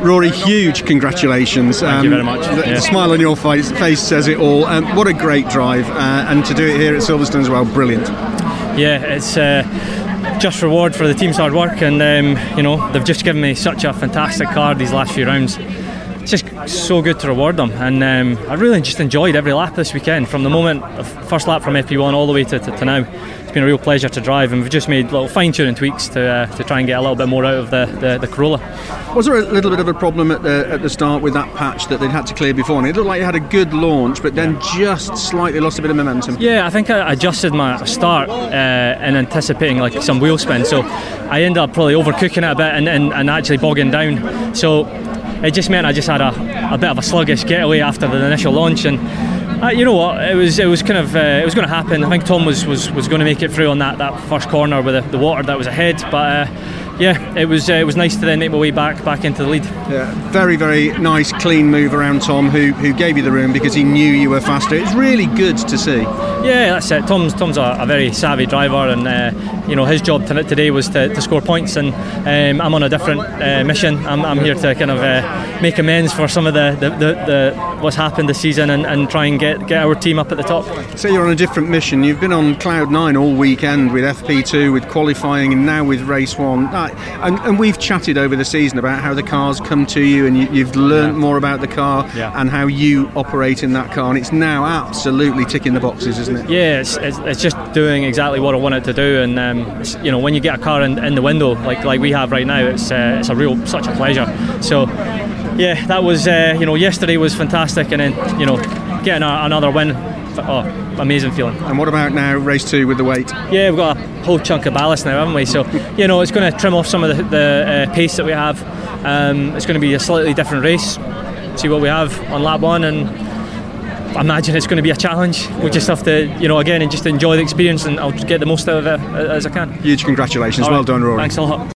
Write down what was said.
Rory, huge congratulations. Thank um, you very much. The, yeah. the, smile on your face, face says it all. Um, what a great drive, uh, and to do it here at Silverstone as well, brilliant. Yeah, it's. Uh, just reward for the team's hard work, and um, you know they've just given me such a fantastic car these last few rounds it's just so good to reward them. And um, I really just enjoyed every lap this weekend, from the moment of first lap from FP1 all the way to, to, to, now. It's been a real pleasure to drive, and we've just made little fine tuning tweaks to uh, to try and get a little bit more out of the, the, the, Corolla. Was there a little bit of a problem at the at the start with that patch that they'd had to clear before? And it looked like you had a good launch, but then just slightly lost a bit of momentum. Yeah, I think I adjusted my start uh, in anticipating like some wheel spin, so I ended up probably overcooking it a bit and, and, and actually bogging down. So it just meant I just had a, a bit of a sluggish getaway after the initial launch and uh, you know what it was it was kind of uh, it was going to happen. I think Tom was, was, was going to make it through on that, that first corner with the, the water that was ahead but uh, yeah, it was uh, it was nice to then make my way back back into the lead. Yeah, very very nice clean move around Tom, who who gave you the room because he knew you were faster. It's really good to see. Yeah, that's it. Tom's Tom's a, a very savvy driver, and uh, you know his job today was to, to score points, and um, I'm on a different uh, mission. I'm, I'm here to kind of uh, make amends for some of the, the, the, the, what's happened this season and, and try and get get our team up at the top. So you're on a different mission. You've been on cloud nine all weekend with FP2, with qualifying, and now with race one. And, and, we've chatted over the season about how the cars come to you and you, have learned yeah. more about the car yeah. and how you operate in that car. And it's now absolutely ticking the boxes, isn't it? Yeah, it's, it's, it's just doing exactly what I want it to do. And um, you know, when you get a car in, in, the window like like we have right now, it's uh, it's a real such a pleasure. So yeah, that was uh, you know yesterday was fantastic, and then you know getting a, another win oh, amazing feeling. And what about now, race two with the weight? Yeah, we've got a whole chunk of ballast now, haven't we? So, you know, it's going to trim off some of the, the uh, pace that we have. Um, it's going to be a slightly different race. See what we have on lap one, and I imagine it's going to be a challenge. We just have to, you know, again, and just enjoy the experience, and I'll get the most out of it as I can. Huge congratulations, well done, Rory. Thanks a lot.